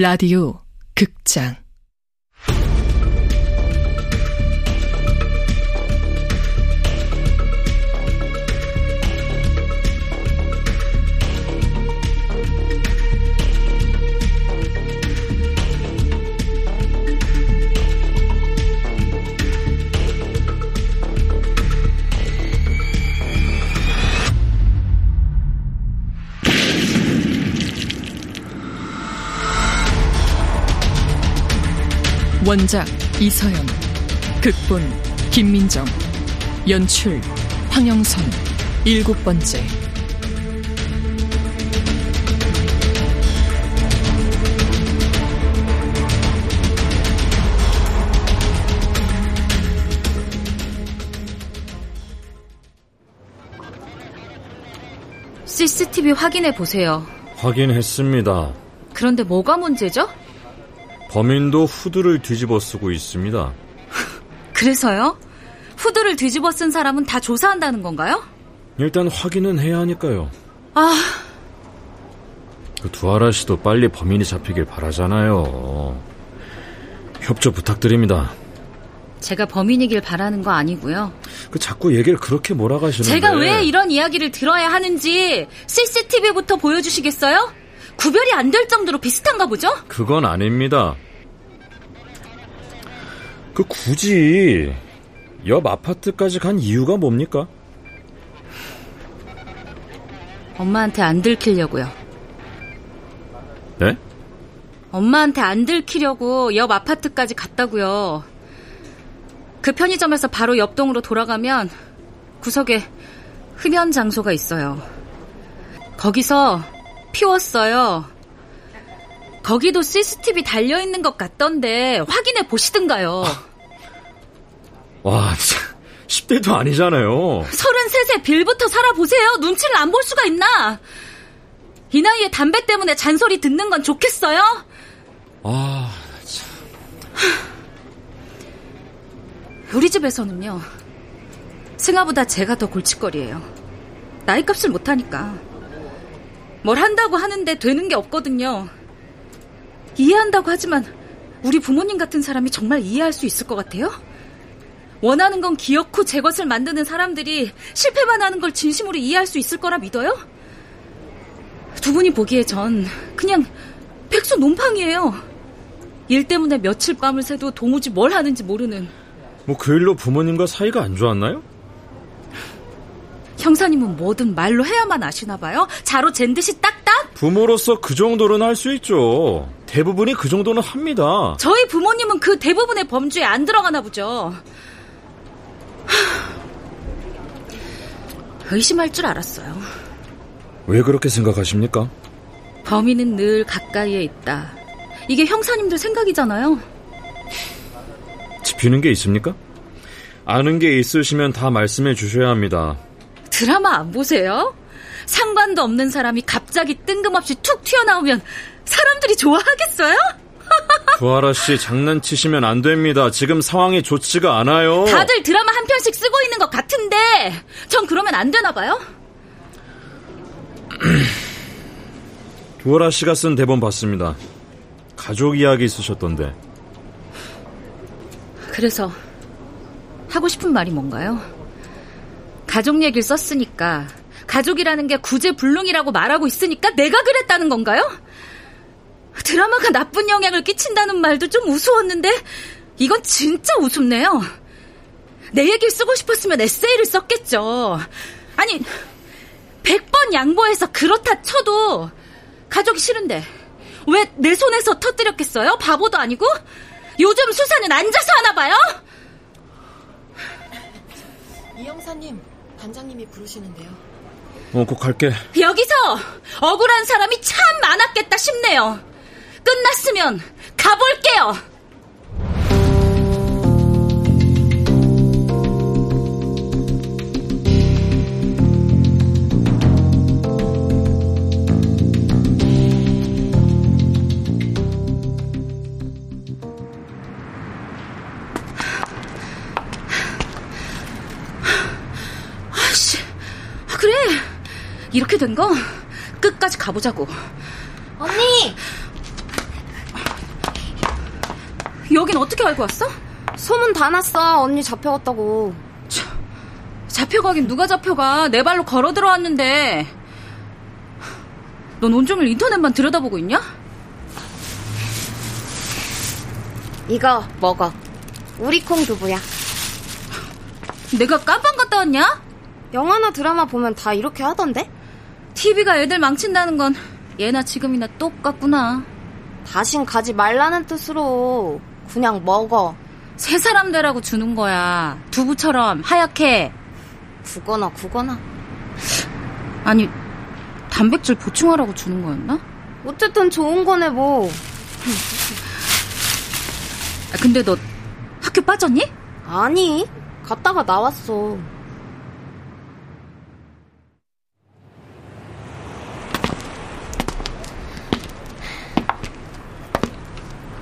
라디오 극장 원작 이서연 극본 김민정 연출 황영선 일곱 번째 CCTV 확인해 보세요. 확인했습니다. 그런데 뭐가 문제죠? 범인도 후드를 뒤집어 쓰고 있습니다. 그래서요? 후드를 뒤집어 쓴 사람은 다 조사한다는 건가요? 일단 확인은 해야 하니까요. 아, 그 두아라 씨도 빨리 범인이 잡히길 바라잖아요. 협조 부탁드립니다. 제가 범인이길 바라는 거 아니고요. 그 자꾸 얘기를 그렇게 몰아가시는데 제가 왜 이런 이야기를 들어야 하는지 CCTV부터 보여주시겠어요? 구별이 안 될 정도로 비슷한가 보죠? 그건 아닙니다. 그 굳이 옆 아파트까지 간 이유가 뭡니까? 엄마한테 안 들키려고요. 네? 엄마한테 안 들키려고 옆 아파트까지 갔다고요. 그 편의점에서 바로 옆 동으로 돌아가면 구석에 흡연 장소가 있어요. 거기서 피웠어요. 거기도 CCTV 달려 있는 것 같던데 확인해 보시든가요. 와, 진짜 10대도 아니잖아요. 33세 빌부터 살아보세요. 눈치를 안 볼 수가 있나? 이 나이에 담배 때문에 잔소리 듣는 건 좋겠어요? 아, 우리 집에서는요. 승아보다 제가 더 골칫거리예요. 나이값을 못하니까. 뭘 한다고 하는데 되는 게 없거든요. 이해한다고 하지만 우리 부모님 같은 사람이 정말 이해할 수 있을 것 같아요? 원하는 건 기어코 제 것을 만드는 사람들이 실패만 하는 걸 진심으로 이해할 수 있을 거라 믿어요? 두 분이 보기에 전 그냥 백수 논팡이에요. 일 때문에 며칠 밤을 새도 도무지 뭘 하는지 모르는 뭐 그 일로 부모님과 사이가 안 좋았나요? 형사님은 뭐든 말로 해야만 아시나 봐요. 자로 잰 듯이 딱딱. 부모로서 그 정도는 할 수 있죠. 대부분이 그 정도는 합니다. 저희 부모님은 그 대부분의 범주에 안 들어가나 보죠. 하, 의심할 줄 알았어요. 왜 그렇게 생각하십니까? 범인은 늘 가까이에 있다. 이게 형사님들 생각이잖아요. 짚히는 게 있습니까? 아는 게 있으시면 다 말씀해 주셔야 합니다. 드라마 안 보세요? 상관도 없는 사람이 갑자기 뜬금없이 툭 튀어나오면 사람들이 좋아하겠어요? 구하라 씨 장난치시면 안 됩니다. 지금 상황이 좋지가 않아요. 다들 드라마 한 편씩 쓰고 있는 것 같은데 전 그러면 안 되나 봐요? 구하라 씨가 쓴 대본 봤습니다. 가족 이야기 쓰셨던데. 그래서 하고 싶은 말이 뭔가요? 가족 얘기를 썼으니까 가족이라는 게 구제불능이라고 말하고 있으니까 내가 그랬다는 건가요? 드라마가 나쁜 영향을 끼친다는 말도 좀 우스웠는데 이건 진짜 우습네요. 내 얘기를 쓰고 싶었으면 에세이를 썼겠죠. 아니 100번 양보해서 그렇다 쳐도 가족이 싫은데 왜 내 손에서 터뜨렸겠어요? 바보도 아니고? 요즘 수사는 앉아서 하나 봐요? 이 형사님, 반장님이 부르시는데요. 어, 꼭 갈게. 여기서 억울한 사람이 참 많았겠다 싶네요. 끝났으면 가볼게요. 이렇게 된 거 끝까지 가보자고. 언니! 여긴 어떻게 알고 왔어? 소문 다 났어. 언니 잡혀갔다고. 잡혀가긴 누가 잡혀가. 내 발로 걸어 들어왔는데. 넌 온종일 인터넷만 들여다보고 있냐? 이거 먹어. 우리 콩 두부야. 내가 깜빵 갔다 왔냐? 영화나 드라마 보면 다 이렇게 하던데? TV가 애들 망친다는 건 예나 지금이나 똑같구나. 다신 가지 말라는 뜻으로 그냥 먹어. 새 사람 되라고 주는 거야. 두부처럼 하얗게. 구거나 구거나. 아니, 단백질 보충하라고 주는 거였나? 어쨌든 좋은 거네 뭐. 아, 근데 너 학교 빠졌니? 아니, 갔다가 나왔어.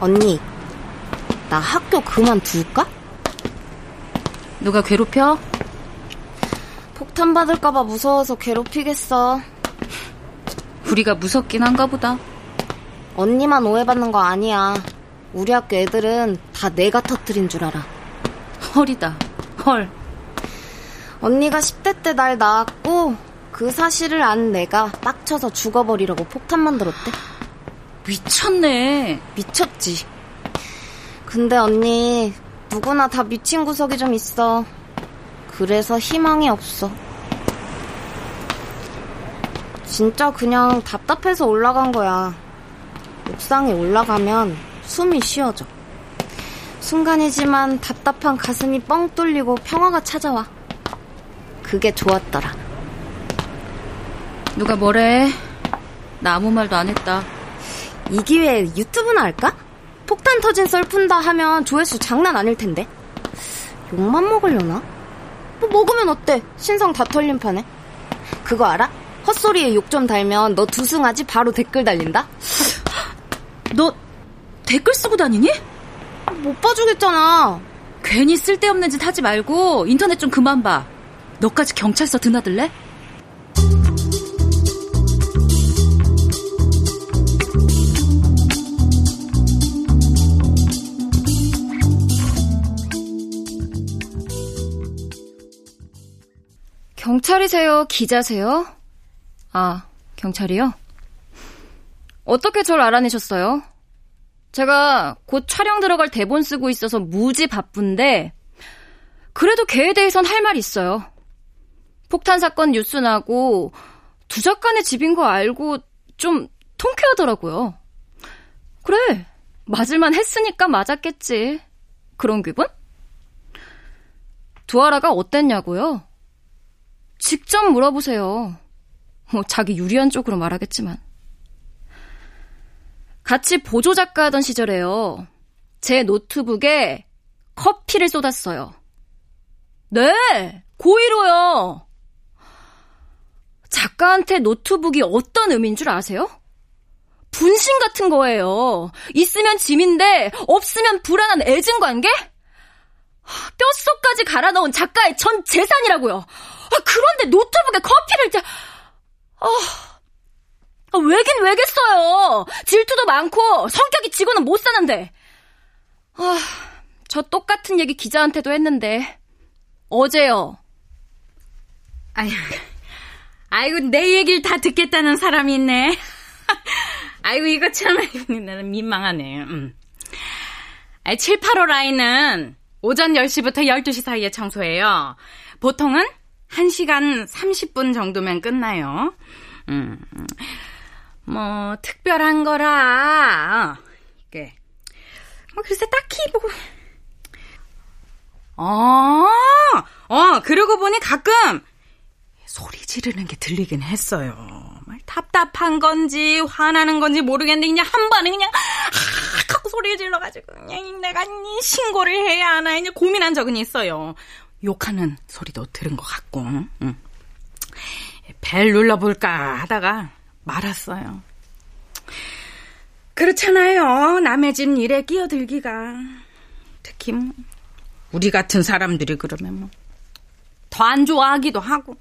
언니, 나 학교 그만둘까? 누가 괴롭혀? 폭탄 받을까봐 무서워서 괴롭히겠어. 우리가 무섭긴 한가 보다. 언니만 오해받는 거 아니야. 우리 학교 애들은 다 내가 터뜨린 줄 알아. 헐이다. 헐. 언니가 10대 때 날 낳았고 그 사실을 안 내가 빡쳐서 죽어버리려고 폭탄 만들었대. 미쳤네. 미쳤지. 근데 언니 누구나 다 미친 구석이 좀 있어. 그래서 희망이 없어. 진짜 그냥 답답해서 올라간 거야. 옥상에 올라가면 숨이 쉬어져. 순간이지만 답답한 가슴이 뻥 뚫리고 평화가 찾아와. 그게 좋았더라. 누가 뭐래? 나 아무 말도 안 했다. 이 기회에 유튜브나 할까? 폭탄 터진 썰 푼다 하면 조회수 장난 아닐 텐데. 욕만 먹으려나? 뭐 먹으면 어때? 신성 다 털린 판에. 그거 알아? 헛소리에 욕 좀 달면 너 두승하지 바로 댓글 달린다? 너 댓글 쓰고 다니니? 못 봐주겠잖아. 괜히 쓸데없는 짓 하지 말고 인터넷 좀 그만 봐. 너까지 경찰서 드나들래? 경찰이세요? 기자세요? 아, 경찰이요? 어떻게 절 알아내셨어요? 제가 곧 촬영 들어갈 대본 쓰고 있어서 무지 바쁜데, 그래도 걔에 대해선 할 말 있어요. 폭탄 사건 뉴스 나고, 두 작가네 집인 거 알고 좀 통쾌하더라고요. 그래, 맞을만 했으니까 맞았겠지. 그런 기분? 두아라가 어땠냐고요? 직접 물어보세요. 뭐 자기 유리한 쪽으로 말하겠지만. 같이 보조 작가 하던 시절에요. 제 노트북에 커피를 쏟았어요. 네, 고의로요. 작가한테 노트북이 어떤 의미인 줄 아세요? 분신 같은 거예요. 있으면 짐인데 없으면 불안한 애증 관계? 뼛속까지 갈아 넣은 작가의 전 재산이라고요. 아, 그런데 노트북에 커피를 자, 아, 아, 왜긴 왜겠어요. 질투도 많고 성격이 지고는 못 사는데. 아, 저 똑같은 얘기 기자한테도 했는데 어제요. 아유, 아이고 내 얘기를 다 듣겠다는 사람이 있네. 아이고 이거 참 나는 민망하네. 음. 7, 8호 라인은 오전 10시부터 12시 사이에 청소해요. 보통은 1시간 30분 정도면 끝나요. 음, 뭐, 특별한 거라, 이게, 뭐, 글쎄, 딱히 뭐, 어, 어, 그러고 보니 가끔, 소리 지르는 게 들리긴 했어요. 답답한 건지, 화나는 건지 모르겠는데, 그냥 한 번에 그냥, 아, 하고 소리 질러가지고, 그냥 내가 신고를 해야 하나, 이제 고민한 적은 있어요. 욕하는 소리도 들은 것 같고, 응. 벨 눌러볼까 하다가 말았어요. 그렇잖아요. 남의 집 일에 끼어들기가. 특히 뭐, 우리 같은 사람들이 그러면 뭐, 더 안 좋아하기도 하고.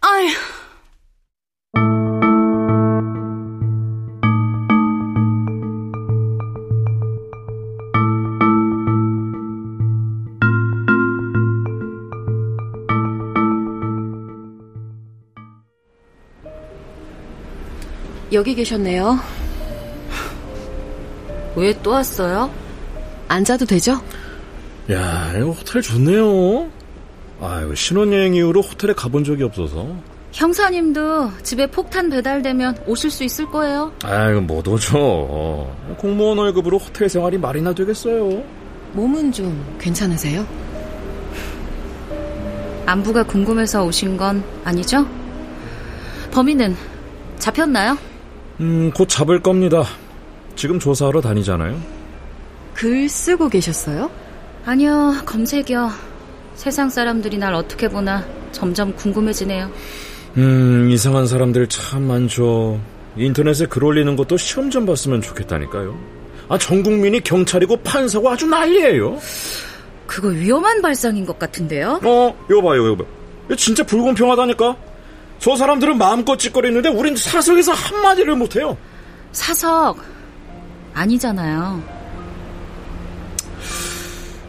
아휴. 여기 계셨네요. 왜 또 왔어요? 앉아도 되죠? 야, 이거 호텔 좋네요. 아유, 신혼여행 이후로 호텔에 가본 적이 없어서. 형사님도 집에 폭탄 배달되면 오실 수 있을 거예요. 아유, 못 오죠. 공무원 월급으로 호텔 생활이 말이나 되겠어요. 몸은 좀 괜찮으세요? 안부가 궁금해서 오신 건 아니죠? 범인은 잡혔나요? 음, 곧 잡을 겁니다. 지금 조사하러 다니잖아요. 글 쓰고 계셨어요? 아니요, 검색이요. 세상 사람들이 날 어떻게 보나 점점 궁금해지네요. 음, 이상한 사람들 참 많죠. 인터넷에 글 올리는 것도 시험 좀 봤으면 좋겠다니까요. 아, 전 국민이 경찰이고 판사고 아주 난리예요. 그거 위험한 발상인 것 같은데요? 어, 이거 봐요, 이거 봐. 진짜 불공평하다니까. 저 사람들은 마음껏 찌꺼리는데 우린 사석에서 한마디를 못해요. 사석 아니잖아요.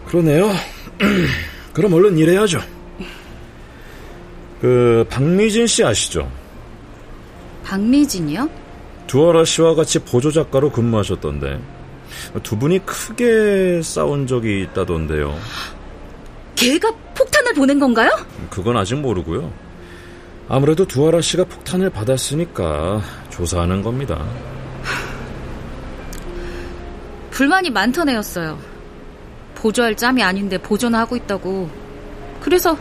그러네요. 그럼 얼른 일해야죠. 그 박미진 씨 아시죠? 박미진이요? 두아라 씨와 같이 보조 작가로 근무하셨던데 두 분이 크게 싸운 적이 있다던데요. 걔가 폭탄을 보낸 건가요? 그건 아직 모르고요. 아무래도 두아라 씨가 폭탄을 받았으니까 조사하는 겁니다. 불만이 많던 애였어요. 보조할 짬이 아닌데 보조나 하고 있다고. 그래서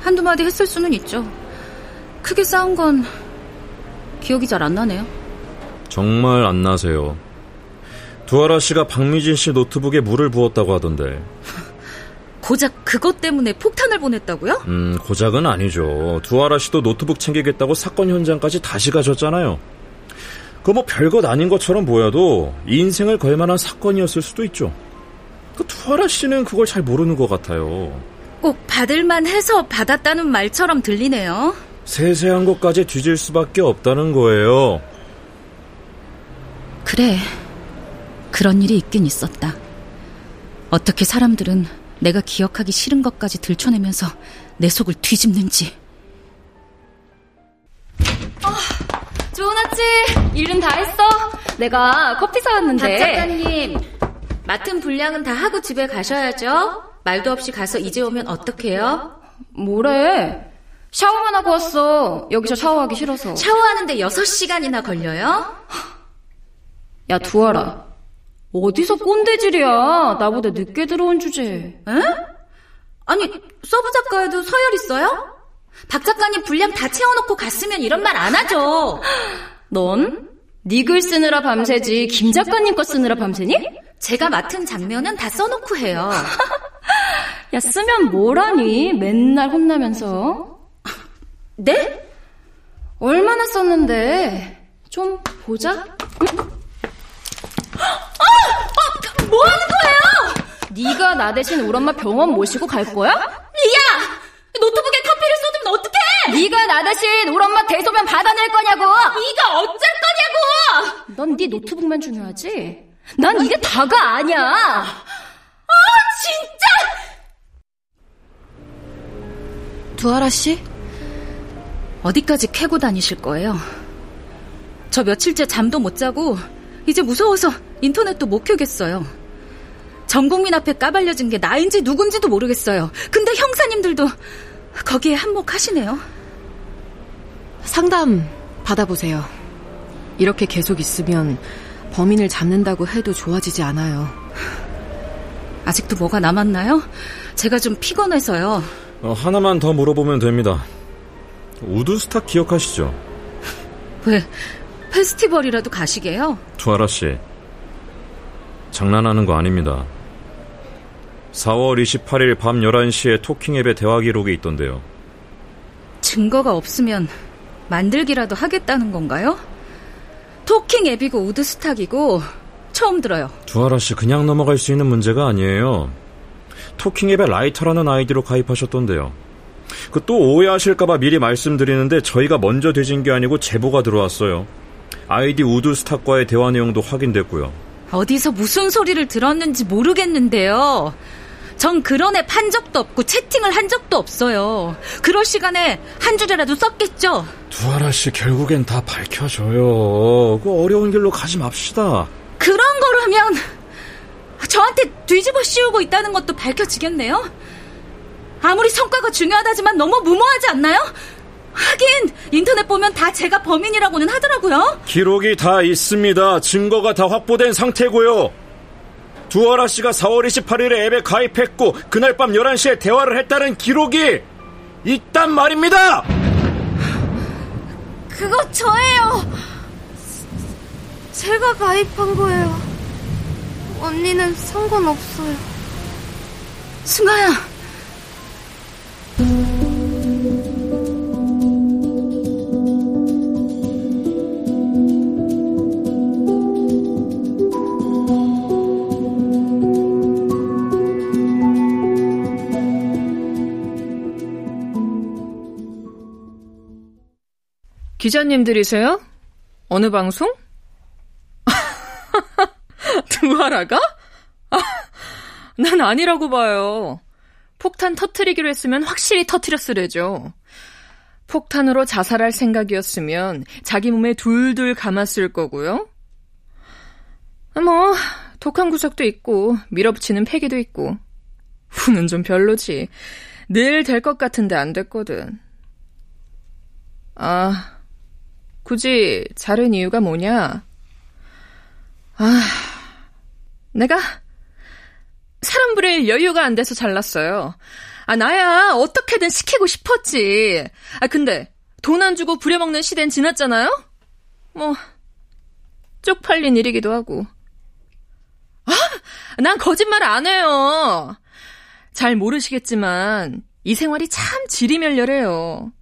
한두 마디 했을 수는 있죠. 크게 싸운 건 기억이 잘 안 나네요. 정말 안 나세요. 두아라 씨가 박미진 씨 노트북에 물을 부었다고 하던데. 고작 그것 때문에 폭탄을 보냈다고요? 음, 고작은 아니죠. 두아라 씨도 노트북 챙기겠다고 사건 현장까지 다시 가셨잖아요. 그 뭐 별것 아닌 것처럼 보여도 인생을 걸 만한 사건이었을 수도 있죠. 그 두아라 씨는 그걸 잘 모르는 것 같아요. 꼭 받을만 해서 받았다는 말처럼 들리네요. 세세한 것까지 뒤질 수밖에 없다는 거예요. 그래. 그런 일이 있긴 있었다. 어떻게 사람들은 내가 기억하기 싫은 것까지 들춰내면서 내 속을 뒤집는지. 좋은 아침. 일은 다 했어. 내가 커피 사왔는데. 박 작가님, 맡은 분량은 다 하고 집에 가셔야죠. 말도 없이 가서 이제 오면 어떡해요? 뭐래? 샤워만 하고 왔어. 여기서 샤워하기 싫어서. 샤워하는데 6시간이나 걸려요? 야, 두아라. 어디서 꼰대질이야. 나보다 늦게 들어온 주제. 에? 아니, 서브 작가에도 서열 있어요? 박 작가님 분량 다 채워놓고 갔으면 이런 말 안 하죠. 넌? 네 글 쓰느라 밤새지 김 작가님 거 쓰느라 밤새니? 제가 맡은 장면은 다 써놓고 해요. 야 쓰면 뭐하니 맨날 혼나면서 네? 얼마나 썼는데 좀 보자 뭐 하는 거예요? 네가 나 대신 우리 엄마 병원 모시고 갈 거야? 야! 노트북에 커피를 쏟으면 어떡해! 네가 나 대신 우리 엄마 대소변 받아낼 거냐고 네가 어쩔 거냐고! 넌 네 노트북만 중요하지? 난 이게 다가 아니야 아, 진짜! 두아라 씨? 어디까지 캐고 다니실 거예요? 저 며칠째 잠도 못 자고 이제 무서워서 인터넷도 못 켜겠어요. 전 국민 앞에 까발려진 게 나인지 누군지도 모르겠어요. 근데 형사님들도 거기에 한몫하시네요. 상담 받아보세요. 이렇게 계속 있으면 범인을 잡는다고 해도 좋아지지 않아요. 아직도 뭐가 남았나요? 제가 좀 피곤해서요. 어, 하나만 더 물어보면 됩니다. 우드스탁 기억하시죠? 왜 페스티벌이라도 가시게요? 투아라 씨. 장난하는 거 아닙니다. 4월 28일 밤 11시에 토킹 앱에 대화 기록이 있던데요. 증거가 없으면 만들기라도 하겠다는 건가요? 토킹 앱이고 우드스탁이고 처음 들어요. 두아라 씨 그냥 넘어갈 수 있는 문제가 아니에요. talking 앱에 writer라는 아이디로 가입하셨던데요. 그 또 오해하실까봐 미리 말씀드리는데 저희가 먼저 뒤진 게 아니고 제보가 들어왔어요. 아이디 우드스탁과의 대화 내용도 확인됐고요. 어디서 무슨 소리를 들었는지 모르겠는데요. 전 그런 앱 깐 적도 없고 채팅을 한 적도 없어요. 그럴 시간에 한 줄이라도 썼겠죠? 두아라 씨 결국엔 다 밝혀져요. 그 어려운 길로 가지 맙시다. 그런 거라면 저한테 뒤집어 씌우고 있다는 것도 밝혀지겠네요? 아무리 성과가 중요하다지만 너무 무모하지 않나요? 하긴 인터넷 보면 다 제가 범인이라고는 하더라고요. 기록이 다 있습니다. 증거가 다 확보된 상태고요. 두아라 씨가 4월 28일에 앱에 가입했고 그날 밤 11시에 대화를 했다는 기록이 있단 말입니다. 그거 저예요. 제가 가입한 거예요. 언니는 상관없어요. 승아야. 기자님들이세요? 어느 방송? 두하라가? 아, 난 아니라고 봐요. 폭탄 터트리기로 했으면 확실히 터트렸으래죠. 폭탄으로 자살할 생각이었으면 자기 몸에 둘둘 감았을 거고요. 뭐, 독한 구석도 있고, 밀어붙이는 패기도 있고. 후는 좀 별로지. 늘 될 것 같은데 안 됐거든. 아, 굳이 자른 이유가 뭐냐? 아, 내가 사람 부릴 여유가 안 돼서 잘났어요. 아, 나야 어떻게든 시키고 싶었지. 아, 근데 돈 안 주고 부려먹는 시대는 지났잖아요? 뭐, 쪽팔린 일이기도 하고. 아, 난 거짓말 안 해요. 잘 모르시겠지만, 이 생활이 참 지리멸렬해요.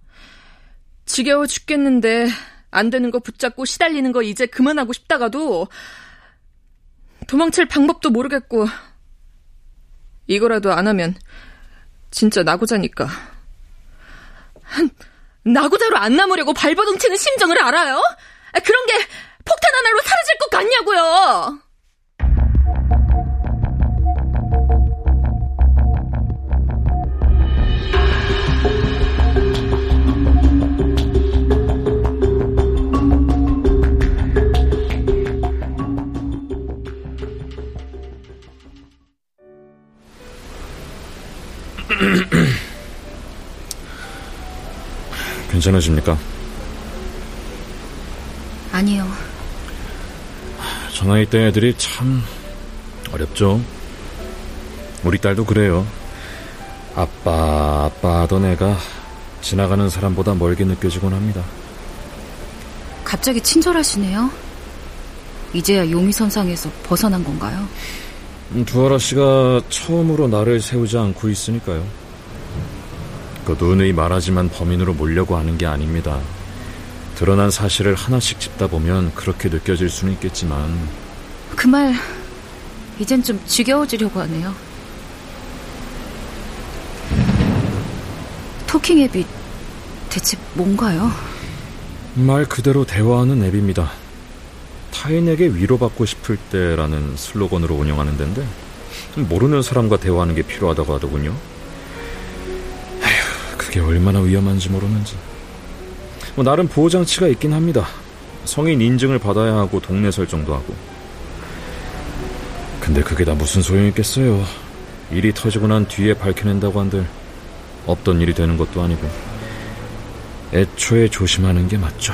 지겨워 죽겠는데, 안 되는 거 붙잡고 시달리는 거 이제 그만하고 싶다가도 도망칠 방법도 모르겠고 이거라도 안 하면 진짜 나고자니까. 나고자로 안 남으려고 발버둥 치는 심정을 알아요? 그런 게 폭탄 하나로 사라질 것 같냐고요. 괜찮으십니까? 아니요. 저 나이 때 애들이 참 어렵죠. 우리 딸도 그래요. 아빠, 아빠 하던 애가 지나가는 사람보다 멀게 느껴지곤 합니다. 갑자기 친절하시네요. 이제야 용의선상에서 벗어난 건가요? 음, 두아라 씨가 처음으로 나를 세우지 않고 있으니까요. 그 누누이 말하지만 범인으로 몰려고 하는 게 아닙니다. 드러난 사실을 하나씩 짚다 보면 그렇게 느껴질 수는 있겠지만 그 말 이젠 좀 지겨워지려고 하네요. 토킹 앱이 대체 뭔가요? 말 그대로 대화하는 앱입니다. 타인에게 위로받고 싶을 때라는 슬로건으로 운영하는 데인데 모르는 사람과 대화하는 게 필요하다고 하더군요. 그게 얼마나 위험한지 모르는지. 뭐 나름 보호장치가 있긴 합니다. 성인 인증을 받아야 하고 동네 설정도 하고. 근데 그게 다 무슨 소용이 있겠어요. 일이 터지고 난 뒤에 밝혀낸다고 한들 없던 일이 되는 것도 아니고. 애초에 조심하는 게 맞죠.